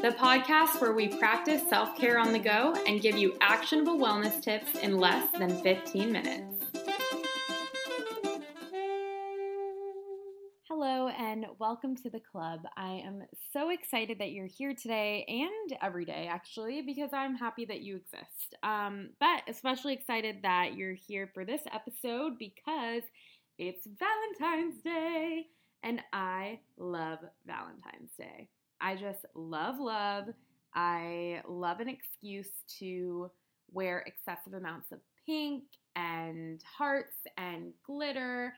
the podcast where we practice self care on the go and give you actionable wellness tips in less than 15 minutes. Hello, and welcome to the club. I am so excited that you're here today and every day, actually, because I'm happy that you exist. Um, but especially excited that you're here for this episode because it's Valentine's Day. And I love Valentine's Day. I just love love. I love an excuse to wear excessive amounts of pink and hearts and glitter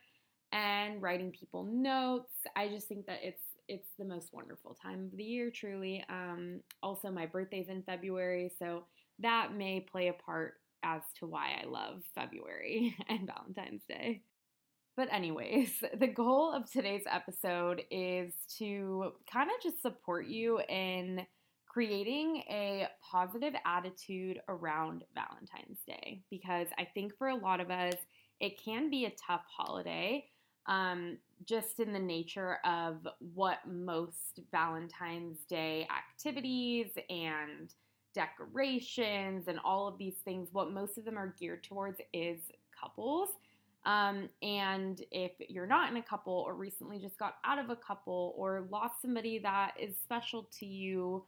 and writing people notes. I just think that it's it's the most wonderful time of the year, truly. Um, also, my birthday's in February, so that may play a part as to why I love February and Valentine's Day. But, anyways, the goal of today's episode is to kind of just support you in creating a positive attitude around Valentine's Day because I think for a lot of us, it can be a tough holiday. Um, just in the nature of what most Valentine's Day activities and decorations and all of these things, what most of them are geared towards is couples. Um, and if you're not in a couple or recently just got out of a couple or lost somebody that is special to you,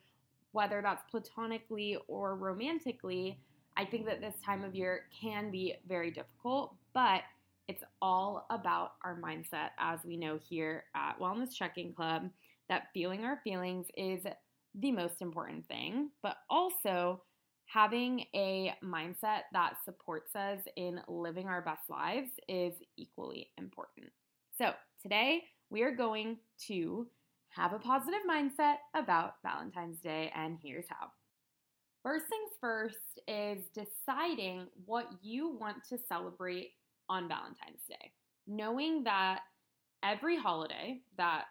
whether that's platonically or romantically, I think that this time of year can be very difficult, but it's all about our mindset, as we know here at Wellness Check-in Club, that feeling our feelings is the most important thing, but also having a mindset that supports us in living our best lives is equally important. So, today we are going to have a positive mindset about Valentine's Day, and here's how. First things first is deciding what you want to celebrate on Valentine's Day. Knowing that every holiday that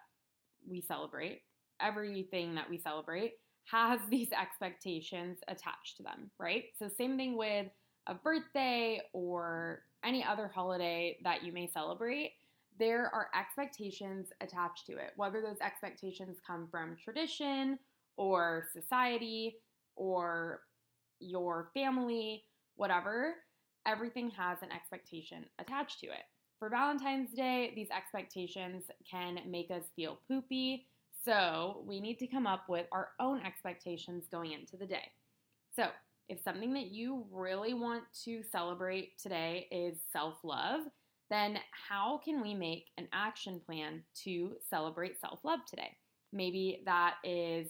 we celebrate, everything that we celebrate, has these expectations attached to them, right? So, same thing with a birthday or any other holiday that you may celebrate, there are expectations attached to it, whether those expectations come from tradition or society or your family, whatever, everything has an expectation attached to it. For Valentine's Day, these expectations can make us feel poopy, so we need to come up with our own expectations going into the day. So if something that you really want to celebrate today is self love, then how can we make an action plan to celebrate self love today? Maybe that is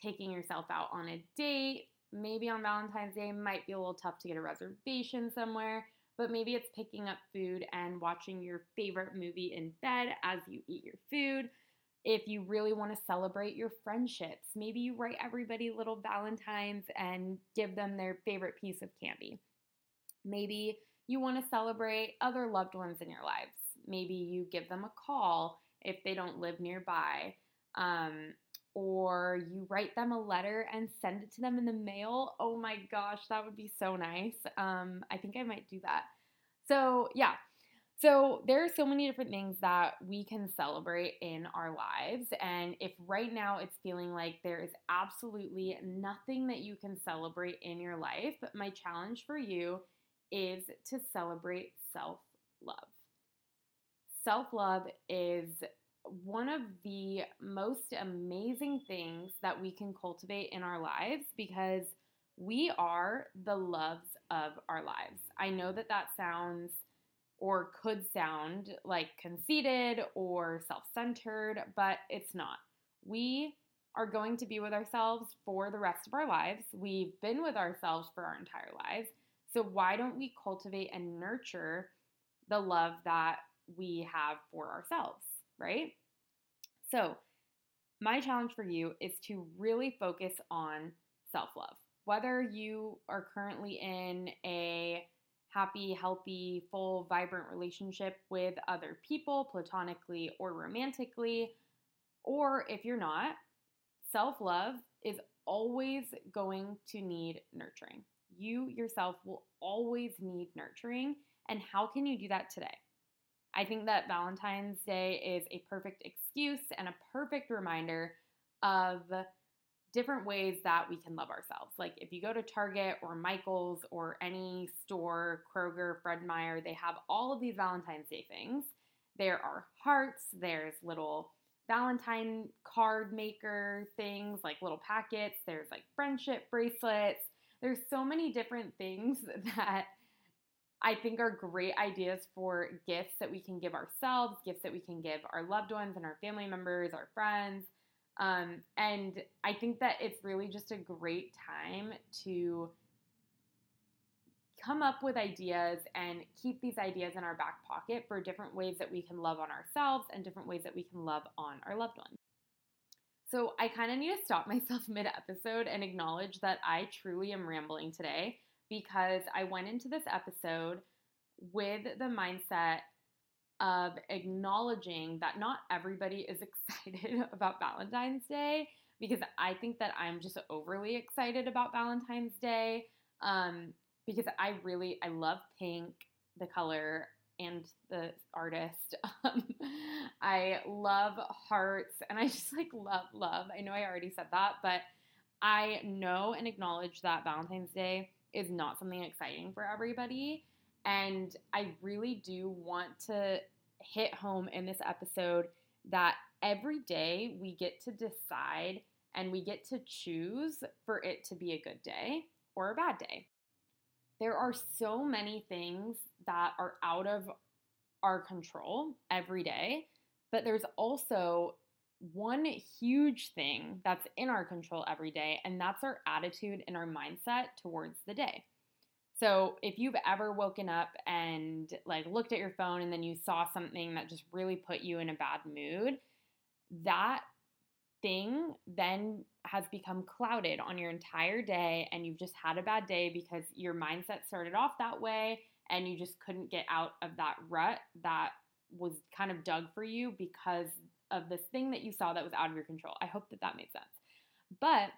taking yourself out on a date. Maybe on Valentine's Day might be a little tough to get a reservation somewhere, but maybe it's picking up food and watching your favorite movie in bed as you eat your food. If you really want to celebrate your friendships, maybe you write everybody little valentines and give them their favorite piece of candy. Maybe you want to celebrate other loved ones in your lives. Maybe you give them a call if they don't live nearby. Um, or you write them a letter and send it to them in the mail. Oh my gosh, that would be so nice. Um, I think I might do that. So, yeah, so there are so many different things that we can celebrate in our lives. And if right now it's feeling like there is absolutely nothing that you can celebrate in your life, my challenge for you is to celebrate self love. Self love is one of the most amazing things that we can cultivate in our lives because we are the loves of our lives. I know that that sounds or could sound like conceited or self centered, but it's not. We are going to be with ourselves for the rest of our lives. We've been with ourselves for our entire lives. So, why don't we cultivate and nurture the love that we have for ourselves, right? So, my challenge for you is to really focus on self love. Whether you are currently in a happy, healthy, full, vibrant relationship with other people, platonically or romantically, or if you're not, self love is always going to need nurturing. You yourself will always need nurturing. And how can you do that today? I think that Valentine's Day is a perfect excuse and a perfect reminder of different ways that we can love ourselves. Like if you go to Target or Michael's or any store, Kroger, Fred Meyer, they have all of these Valentine's Day things. There are hearts, there's little Valentine card maker things, like little packets, there's like friendship bracelets. There's so many different things that I think are great ideas for gifts that we can give ourselves, gifts that we can give our loved ones and our family members, our friends. Um, and I think that it's really just a great time to come up with ideas and keep these ideas in our back pocket for different ways that we can love on ourselves and different ways that we can love on our loved ones. So I kind of need to stop myself mid episode and acknowledge that I truly am rambling today because I went into this episode with the mindset of acknowledging that not everybody is excited about Valentine's Day because I think that I'm just overly excited about Valentine's Day um, because I really I love pink, the color and the artist. Um, I love hearts and I just like love love. I know I already said that, but I know and acknowledge that Valentine's Day is not something exciting for everybody. And I really do want to hit home in this episode that every day we get to decide and we get to choose for it to be a good day or a bad day. There are so many things that are out of our control every day, but there's also one huge thing that's in our control every day, and that's our attitude and our mindset towards the day. So, if you've ever woken up and like looked at your phone and then you saw something that just really put you in a bad mood, that thing then has become clouded on your entire day and you've just had a bad day because your mindset started off that way and you just couldn't get out of that rut that was kind of dug for you because of this thing that you saw that was out of your control. I hope that that made sense. But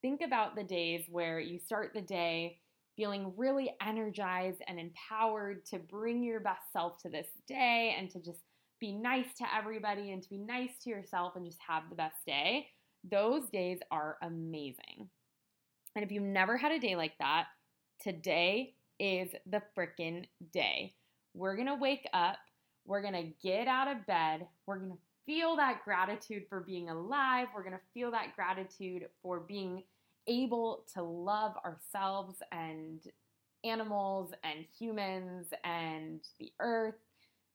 think about the days where you start the day feeling really energized and empowered to bring your best self to this day and to just be nice to everybody and to be nice to yourself and just have the best day. Those days are amazing. And if you've never had a day like that, today is the freaking day. We're gonna wake up, we're gonna get out of bed, we're gonna feel that gratitude for being alive, we're gonna feel that gratitude for being able to love ourselves and animals and humans and the earth.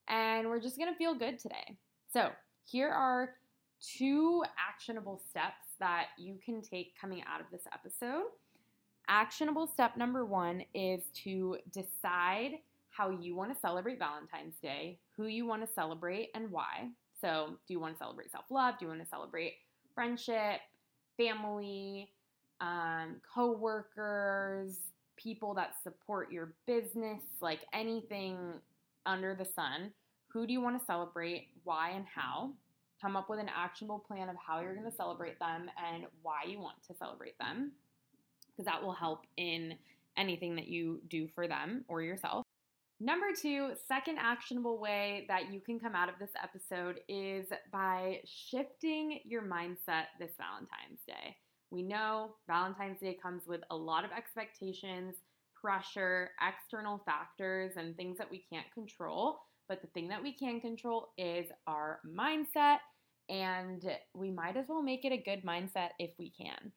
And we're just gonna feel good today. So, here are two actionable steps that you can take coming out of this episode. Actionable step number one is to decide how you want to celebrate Valentine's Day, who you want to celebrate, and why. So, do you want to celebrate self love? Do you want to celebrate friendship, family, um, coworkers, people that support your business, like anything under the sun. Who do you want to celebrate? Why and how? Come up with an actionable plan of how you're going to celebrate them and why you want to celebrate them, because that will help in anything that you do for them or yourself. Number two, second actionable way that you can come out of this episode is by shifting your mindset this Valentine's Day. We know Valentine's Day comes with a lot of expectations, pressure, external factors, and things that we can't control. But the thing that we can control is our mindset, and we might as well make it a good mindset if we can.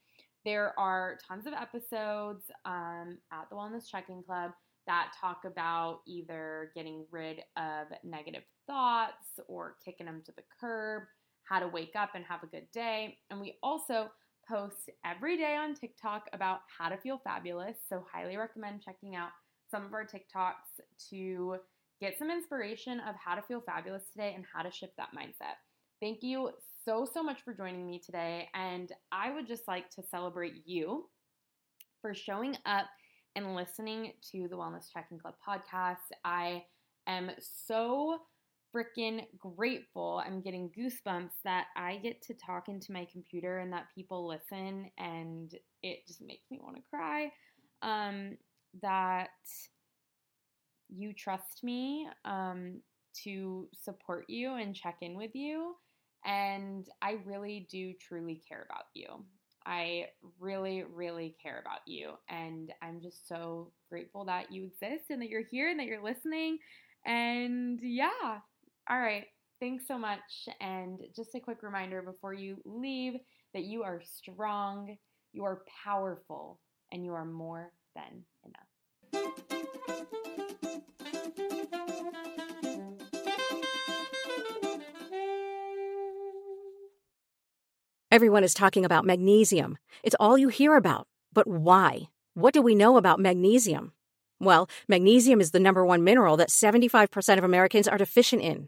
There are tons of episodes um, at the Wellness Check-in Club that talk about either getting rid of negative thoughts or kicking them to the curb, how to wake up and have a good day. And we also post every day on TikTok about how to feel fabulous. So, highly recommend checking out some of our TikToks to get some inspiration of how to feel fabulous today and how to shift that mindset. Thank you so, so much for joining me today. And I would just like to celebrate you for showing up and listening to the Wellness Check-in Club podcast. I am so freaking grateful. I'm getting goosebumps that I get to talk into my computer and that people listen, and it just makes me want to cry. Um, that you trust me um, to support you and check in with you. And I really do truly care about you. I really, really care about you. And I'm just so grateful that you exist and that you're here and that you're listening. And yeah, all right. Thanks so much. And just a quick reminder before you leave that you are strong, you are powerful, and you are more than enough. Everyone is talking about magnesium. It's all you hear about. But why? What do we know about magnesium? Well, magnesium is the number one mineral that 75% of Americans are deficient in.